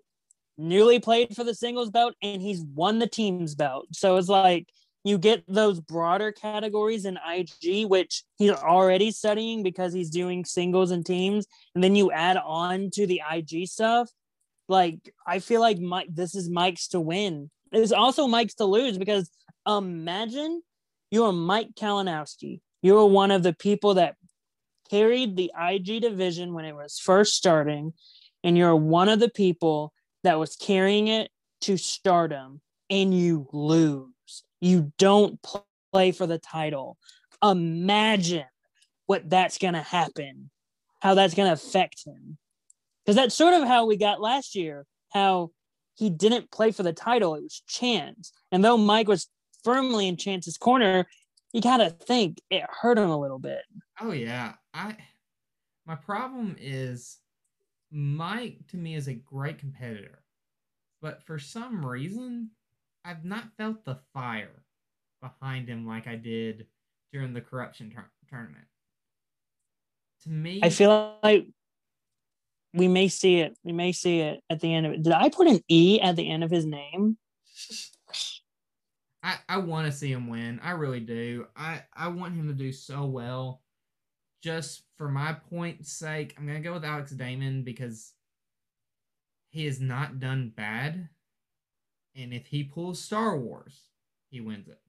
newly played for the singles belt and he's won the teams belt. So it's like you get those broader categories in IG, which he's already studying because he's doing singles and teams, and then you add on to the IG stuff. Like I feel like Mike, this is Mike's to win. It's also Mike's to lose because imagine you're Mike Kalinowski. You're one of the people that carried the IG division when it was first starting, and you're one of the people that was carrying it to stardom, and you lose. You don't play for the title. Imagine what that's going to happen, how that's going to affect him. Because that's sort of how we got last year, how he didn't play for the title. It was Chance. And though Mike was firmly in Chance's corner, you got to think it hurt him a little bit. Oh yeah. I my problem is Mike to me is a great competitor. But for some reason, I've not felt the fire behind him like I did during the corruption tour- tournament. To me, I feel like we may see it. We may see it at the end of it. Did I put an E at the end of his name? I, I want to see him win. I really do. I, I want him to do so well. Just for my point's sake, I'm going to go with Alex Damon because he has not done bad. And if he pulls Star Wars, he wins it.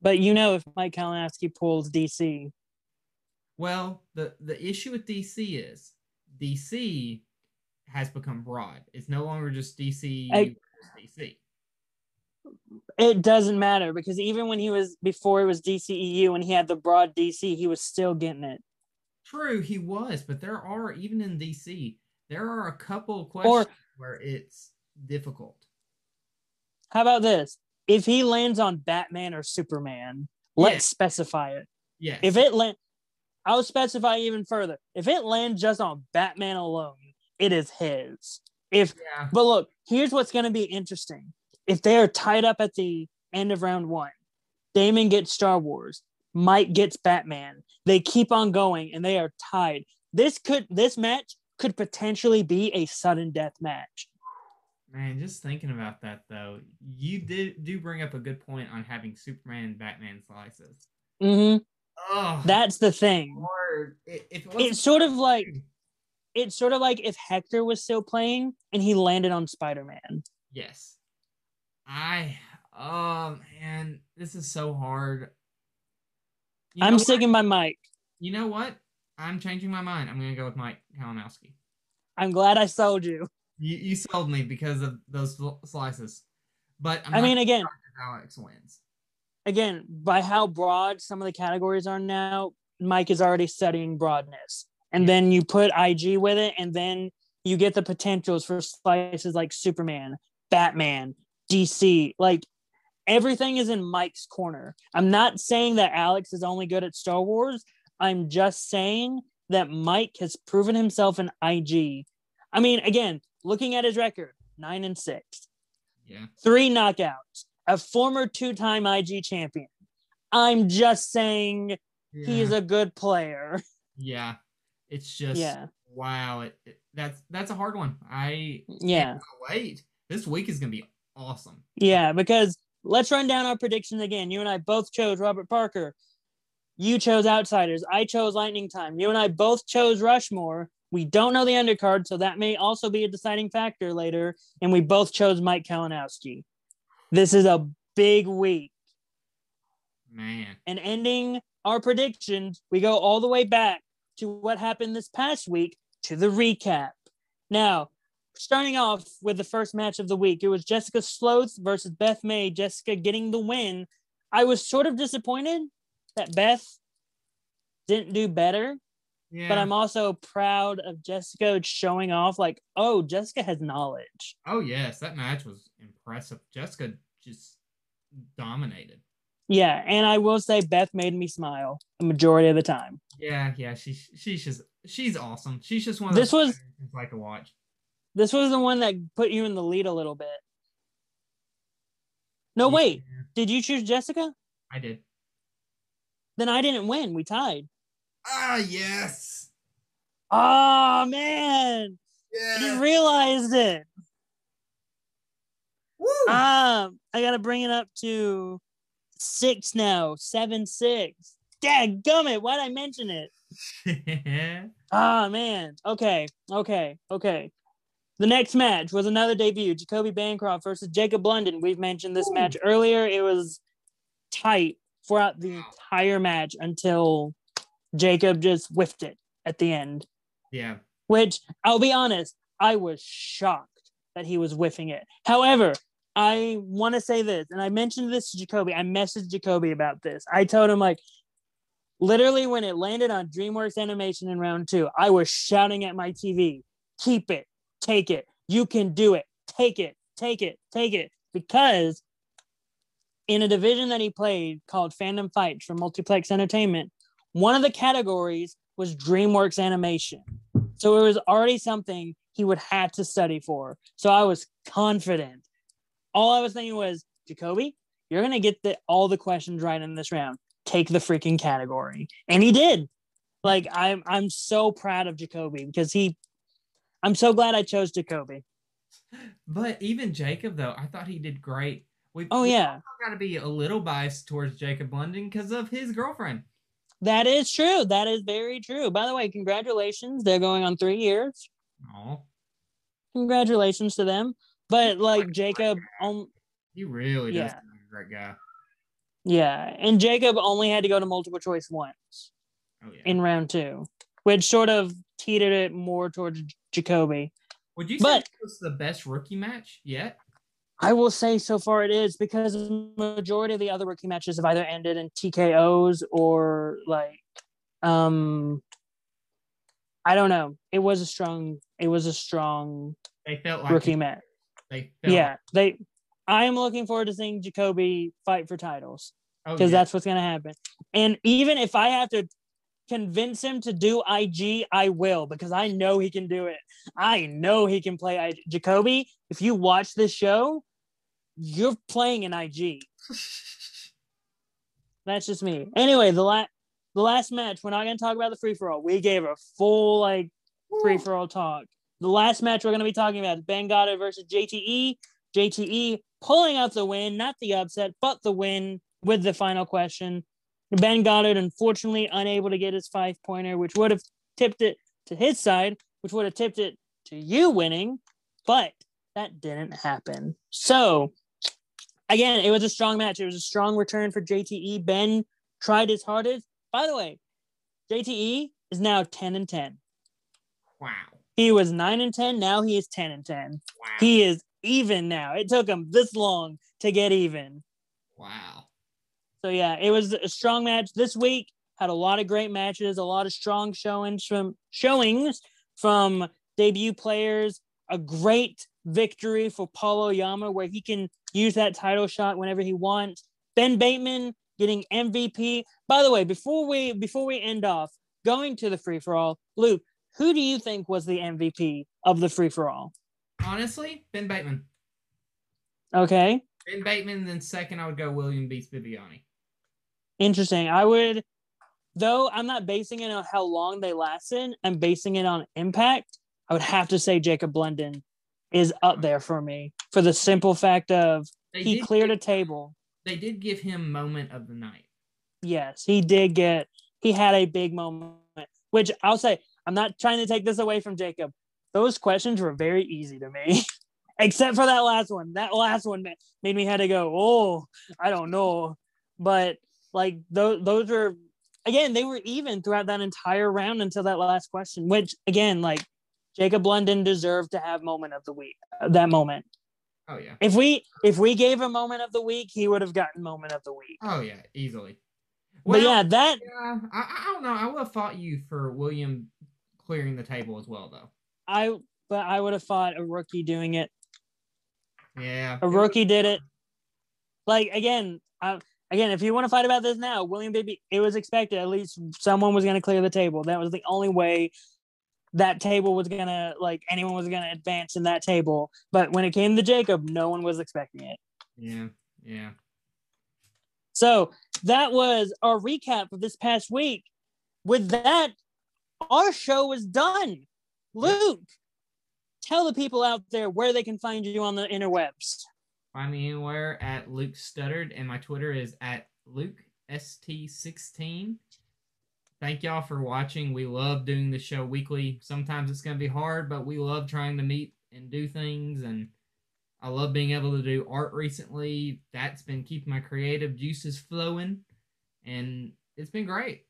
But you know, if Mike Kalinowski pulls DC, Well, the, the issue with DC is DC has become broad. It's no longer just DC. I- DC. It doesn't matter because even when he was before it was DCEU and he had the broad DC, he was still getting it. True, he was, but there are even in DC, there are a couple of questions Or- where it's difficult. How about this? If he lands on Batman or Superman, let's Yeah. specify it. Yes. If it land, I'll specify even further. If it lands just on Batman alone, it is his. If yeah, But look, here's what's going to be interesting. If they are tied up at the end of round one, Damon gets Star Wars, Mike gets Batman. They keep on going and they are tied. This could this match could potentially be a sudden death match. man, just thinking about that though, you did do bring up a good point on having Superman and Batman slices. Mm-hmm. Oh, That's the thing. hard. I- it It's sort of like it's sort of like if Hector was still playing and he landed on Spider-Man. yes, I oh man, this is so hard. You I'm sticking by Mike. You know what? I'm changing my mind. I'm gonna go with Mike Kalinowski. I'm glad I sold you. You you sold me because of those sl- slices, but I'm I mean, again, Alex wins. again, by how broad some of the categories are now, Mike is already studying broadness. And then you put IG with it, and then you get the potentials for slices like Superman, Batman, DC. Like everything is in Mike's corner. I'm not saying that Alex is only good at Star Wars. I'm just saying that Mike has proven himself in IG. I mean, again, looking at his record, nine and six Yeah, three knockouts, a former two time IG champion. I'm just saying yeah. he's a good player. yeah. It's just Yeah. wow. It, it- that's that's a hard one. I Yeah. wait. This week is gonna be awesome. Yeah. Because let's run down our predictions again. You and I both chose Robert Parker. You chose Outsiders. I chose Lightning Time. You and I both chose Rushmore. We don't know the undercard, so that may also be a deciding factor later. And we both chose Mike Kalinowski. This is a big week. Man. and ending our predictions, we go all the way back to what happened this past week to the recap. Now, starting off with the first match of the week, it was Jessica Sloth versus Beth May, Jessica getting the win. I was sort of disappointed that Beth didn't do better, Yeah. but I'm also proud of Jessica showing off, like, oh, Jessica has knowledge. oh yes, that match was impressive. Jessica just dominated. Yeah, and I will say Beth made me smile the majority of the time. Yeah, yeah. She she's just she's awesome. She's just one of This was- like to watch. This was the one that put you in the lead a little bit. No, wait. Did you choose Jessica? I did. Then I didn't win. We tied. Ah, yes. Oh man. I just realized it. Woo! Um, I gotta bring it up to six now. Seven six. Dad gummit, why'd I mention it? Ah man. Okay. Okay. Okay. The next match was another debut. Jacoby Bancroft versus Jacob London. We've mentioned this Ooh. match earlier. It was tight throughout the entire match until Jacob just whiffed it at the end. yeah. Which I'll be honest, I was shocked that he was whiffing it. However, I want to say this, and I mentioned this to Jacoby. I messaged Jacoby about this. I told him like literally when it landed on DreamWorks Animation in round two, I was shouting at my TV, keep it, take it, you can do it, take it, take it, take it. Because in a division that he played called Fandom Fights for Multiplex Entertainment, one of the categories was DreamWorks Animation. So it was already something he would have to study for. So I was confident. All I was thinking was, Jacoby, you're gonna get the, all the questions right in this round. Take the freaking category, and he did. Like I'm, I'm so proud of Jacoby because he. I'm so glad I chose Jacoby. But even Jacob, though, I thought he did great. We've Oh yeah, got to be a little biased towards Jacob London because of his girlfriend. that is true. That is very true. By the way, congratulations. They're going on three years. Oh, Congratulations to them. But like Jacob, um, he really does Yeah. a great guy. yeah, and Jacob only had to go to multiple choice once. Oh yeah. in round two, which sort of teetered it more towards Jacoby. Would you say but- this was the best rookie match yet? I will say so far it is because the majority of the other rookie matches have either ended in TKOs or like um I don't know. It was a strong it was a strong They felt like rookie match. They felt Yeah. They I am looking forward to seeing Jacoby fight for titles oh, because yeah. that's what's gonna happen. And even if I have to convince him to do IG, I will because I know he can do it. I know he can play IG. Jacoby, if you watch this show, you're playing an IG. That's just me. Anyway, the last the last match, we're not gonna talk about the free for all. We gave a full like free for all talk. The last match we're gonna be talking about is Ben Goddard versus JTE. JTE pulling out the win, not the upset, but the win with the final question. Ben Goddard, unfortunately, unable to get his five pointer, which would have tipped it to his side, which would have tipped it to you winning, but that didn't happen. So, again, it was a strong match. It was a strong return for JTE. Ben tried his hardest. By the way, JTE is now 10 and 10. wow. He was 9 and 10. Now he is 10 and 10. Wow. He is even now. It took him this long to get even. wow. So yeah, it was a strong match this week. Had a lot of great matches, a lot of strong showings from showings from debut players. A great victory for Paul Oyama, where he can use that title shot whenever he wants. Ben Bateman getting MVP. By the way, before we before we end off, going to the free for all, Luke, who do you think was the MVP of the free for all? Honestly, Ben Bateman. Okay, Ben Bateman, then second, I would go William Beast Bibbiani. Interesting. I would, though I'm not basing it on how long they lasted. I'm basing it on impact. I would have to say Jacob London is up hmm. there for me for the simple fact of They he cleared a table. They did give him moment of the night. Yes, he did get. He had a big moment, which I'll say. I'm not trying to take this away from Jacob. Those questions were very easy to me, except for that last one. That last one made me had to go. Oh, I don't know, but like those those were again they were even throughout that entire round until that last question. Which again, like Jacob London deserved to have moment of the week. uh, That moment. Oh yeah. If we if we gave a moment of the week, he would have gotten moment of the week. Oh yeah, easily. but yeah, that yeah, I, I don't know. I would have fought you for William clearing the table as well, though. I but I would have fought a rookie doing it. Yeah. A rookie did it. Like again, I, again, if you want to fight about this now, William Baby, it was expected at least someone was going to clear the table. That was the only way that table was gonna like anyone was gonna advance in that table. But when it came to Jacob, no one was expecting it. Yeah, yeah. So that was our recap of this past week. With that, our show is done. Luke, tell the people out there where they can find you on the interwebs. Find me anywhere at Luke Stuttered, and my Twitter is at Luke ST16. Thank y'all for watching. We love doing the show weekly. Sometimes it's going to be hard, but we love trying to meet and do things. And I love being able to do art recently. That's been keeping my creative juices flowing, and it's been great.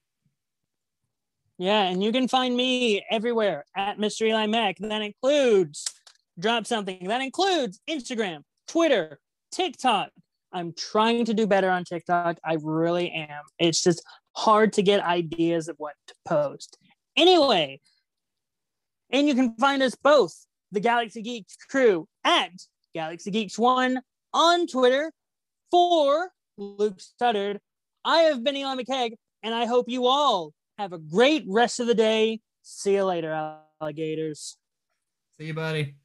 Yeah, and you can find me everywhere at Mr. Eli Mac. That includes drop something. That includes Instagram, Twitter, TikTok. I'm trying to do better on TikTok. I really am. It's just hard to get ideas of what to post. Anyway, and you can find us both, the Galaxy Geeks crew, at Galaxy Geeks One on Twitter for Luke Stuttered. I have been Elon McKegg, and I hope you all have a great rest of the day. See you later, alligators. See you, buddy.